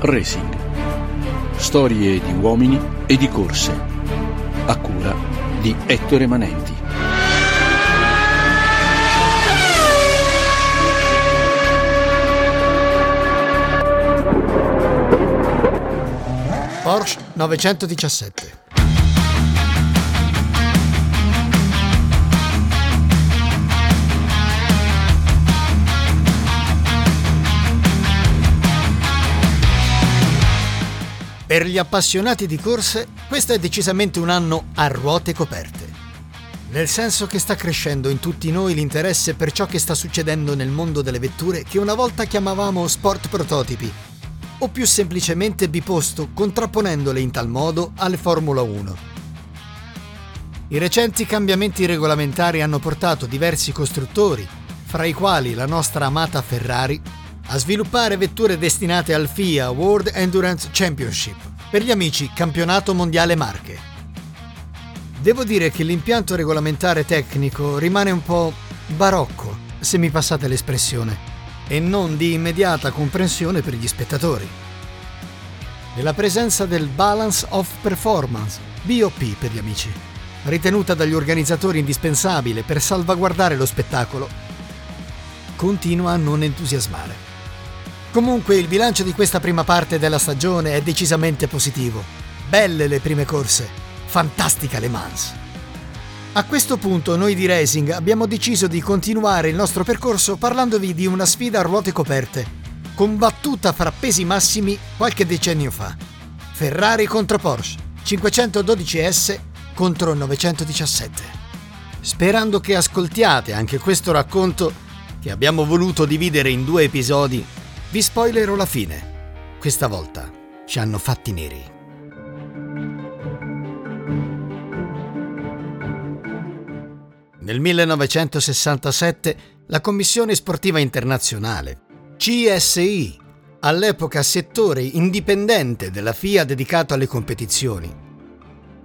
Racing. Storie di uomini e di corse. A cura di Ettore Manenti. Porsche 917. Per gli appassionati di corse, questo è decisamente un anno a ruote coperte. Nel senso che sta crescendo in tutti noi l'interesse per ciò che sta succedendo nel mondo delle vetture che una volta chiamavamo sport prototipi, o più semplicemente biposto, contrapponendole in tal modo alle Formula 1. I recenti cambiamenti regolamentari hanno portato diversi costruttori, fra i quali la nostra amata Ferrari, a sviluppare vetture destinate al FIA World Endurance Championship, per gli amici Campionato Mondiale Marche. Devo dire che l'impianto regolamentare tecnico rimane un po' barocco, se mi passate l'espressione, e non di immediata comprensione per gli spettatori. Nella presenza del Balance of Performance, BOP per gli amici, ritenuta dagli organizzatori indispensabile per salvaguardare lo spettacolo, continua a non entusiasmare. Comunque il bilancio di questa prima parte della stagione è decisamente positivo. Belle le prime corse, fantastica Le Mans. A questo punto noi di Racing abbiamo deciso di continuare il nostro percorso parlandovi di una sfida a ruote coperte, combattuta fra pesi massimi qualche decennio fa. Ferrari contro Porsche, 512S contro 917. Sperando che ascoltiate anche questo racconto che abbiamo voluto dividere in due episodi vi spoilerò la fine. Questa volta ci hanno fatti neri. Nel 1967 la Commissione Sportiva Internazionale, CSI, all'epoca settore indipendente della FIA dedicato alle competizioni,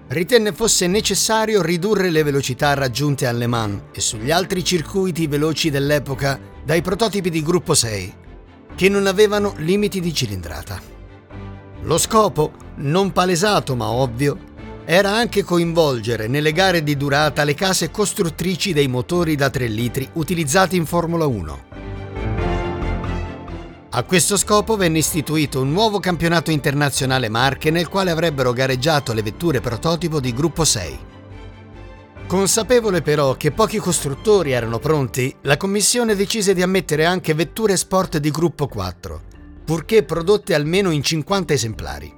ritenne fosse necessario ridurre le velocità raggiunte a Le Mans e sugli altri circuiti veloci dell'epoca dai prototipi di gruppo 6 che non avevano limiti di cilindrata. Lo scopo, non palesato ma ovvio, era anche coinvolgere nelle gare di durata le case costruttrici dei motori da 3 litri utilizzati in Formula 1. A questo scopo venne istituito un nuovo campionato internazionale Marche nel quale avrebbero gareggiato le vetture prototipo di gruppo 6. Consapevole però che pochi costruttori erano pronti, la commissione decise di ammettere anche vetture sport di gruppo 4, purché prodotte almeno in 50 esemplari.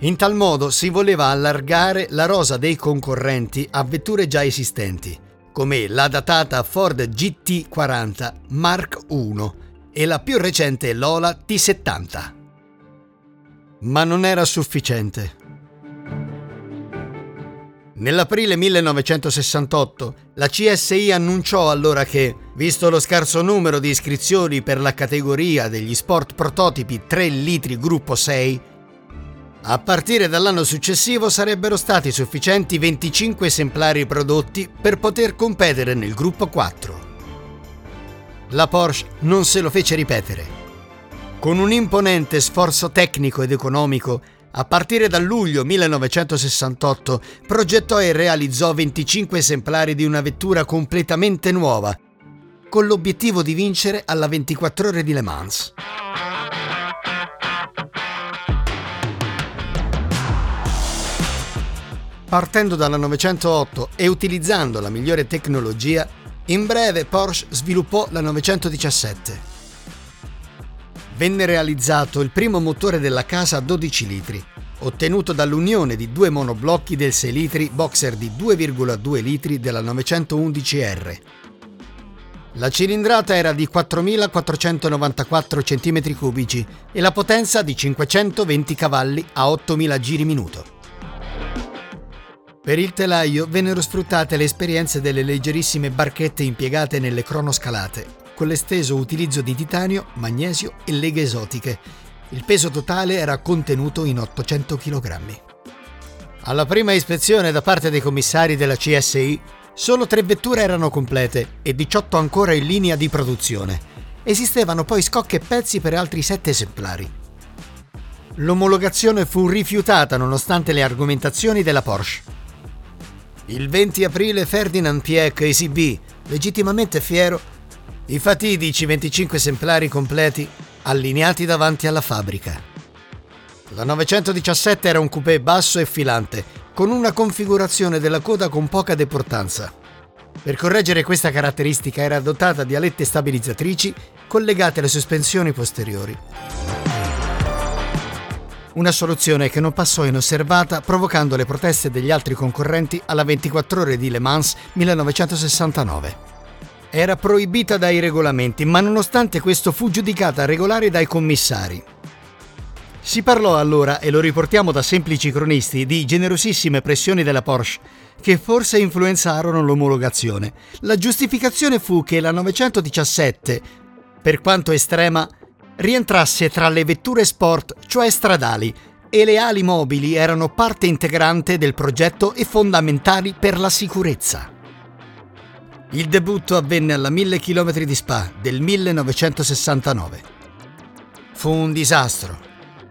In tal modo si voleva allargare la rosa dei concorrenti a vetture già esistenti, come la datata Ford GT40 Mark I e la più recente Lola T70. Ma non era sufficiente. Nell'aprile 1968 la CSI annunciò allora che, visto lo scarso numero di iscrizioni per la categoria degli sport prototipi 3 litri gruppo 6, a partire dall'anno successivo sarebbero stati sufficienti 25 esemplari prodotti per poter competere nel gruppo 4. La Porsche non se lo fece ripetere. Con un imponente sforzo tecnico ed economico, a partire da luglio 1968 progettò e realizzò 25 esemplari di una vettura completamente nuova, con l'obiettivo di vincere alla 24 ore di Le Mans. Partendo dalla 908 e utilizzando la migliore tecnologia, in breve Porsche sviluppò la 917 venne realizzato il primo motore della casa a 12 litri, ottenuto dall'unione di due monoblocchi del 6 litri boxer di 2,2 litri della 911R. La cilindrata era di 4.494 cm3 e la potenza di 520 cavalli a 8.000 giri minuto. Per il telaio vennero sfruttate le esperienze delle leggerissime barchette impiegate nelle cronoscalate, con l'esteso utilizzo di titanio, magnesio e leghe esotiche. Il peso totale era contenuto in 800 kg. Alla prima ispezione da parte dei commissari della CSI, solo tre vetture erano complete e 18 ancora in linea di produzione. Esistevano poi scocche e pezzi per altri 7 esemplari. l'omologazione fu rifiutata nonostante le argomentazioni della Porsche. Il 20 aprile Ferdinand Piech esibì, legittimamente fiero, i fatidici 25 esemplari completi allineati davanti alla fabbrica. La 917 era un coupé basso e filante, con una configurazione della coda con poca deportanza. Per correggere questa caratteristica era dotata di alette stabilizzatrici collegate alle sospensioni posteriori. Una soluzione che non passò inosservata provocando le proteste degli altri concorrenti alla 24 ore di Le Mans 1969. Era proibita dai regolamenti, ma nonostante questo fu giudicata regolare dai commissari. Si parlò allora, e lo riportiamo da semplici cronisti, di generosissime pressioni della Porsche, che forse influenzarono l'omologazione. La giustificazione fu che la 917, per quanto estrema, rientrasse tra le vetture sport, cioè stradali, e le ali mobili erano parte integrante del progetto e fondamentali per la sicurezza. Il debutto avvenne alla 1000 km di Spa del 1969. Fu un disastro.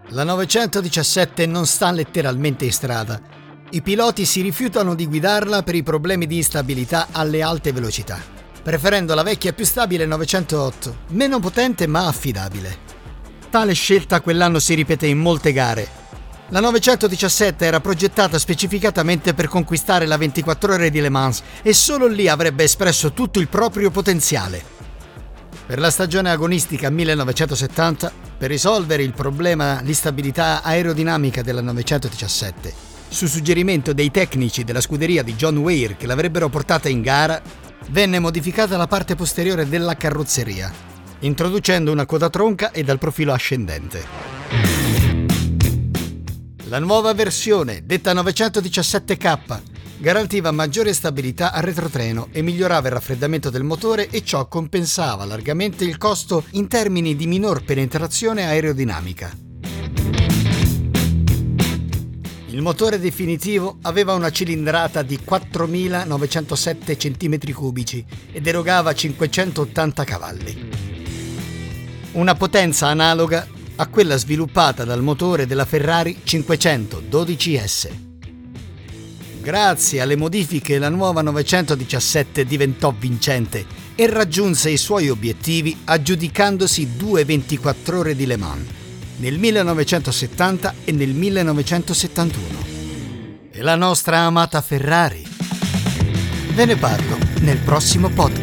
La 917 non sta letteralmente in strada. I piloti si rifiutano di guidarla per i problemi di instabilità alle alte velocità preferendo la vecchia più stabile 908, meno potente ma affidabile. Tale scelta quell'anno si ripeté in molte gare. La 917 era progettata specificatamente per conquistare la 24 ore di Le Mans e solo lì avrebbe espresso tutto il proprio potenziale. Per la stagione agonistica 1970, per risolvere il problema di stabilità aerodinamica della 917, su suggerimento dei tecnici della scuderia di John Weir che l'avrebbero portata in gara, venne modificata la parte posteriore della carrozzeria, introducendo una coda tronca e dal profilo ascendente. La nuova versione, detta 917K, garantiva maggiore stabilità al retrotreno e migliorava il raffreddamento del motore e ciò compensava largamente il costo in termini di minor penetrazione aerodinamica. Il motore definitivo aveva una cilindrata di 4.907 cm3 ed erogava 580 cavalli. Una potenza analoga a quella sviluppata dal motore della Ferrari 512S. Grazie alle modifiche la nuova 917 diventò vincente e raggiunse i suoi obiettivi aggiudicandosi due 24 ore di Le Mans nel 1970 e nel 1971. E la nostra amata Ferrari? Ve ne parlo nel prossimo podcast.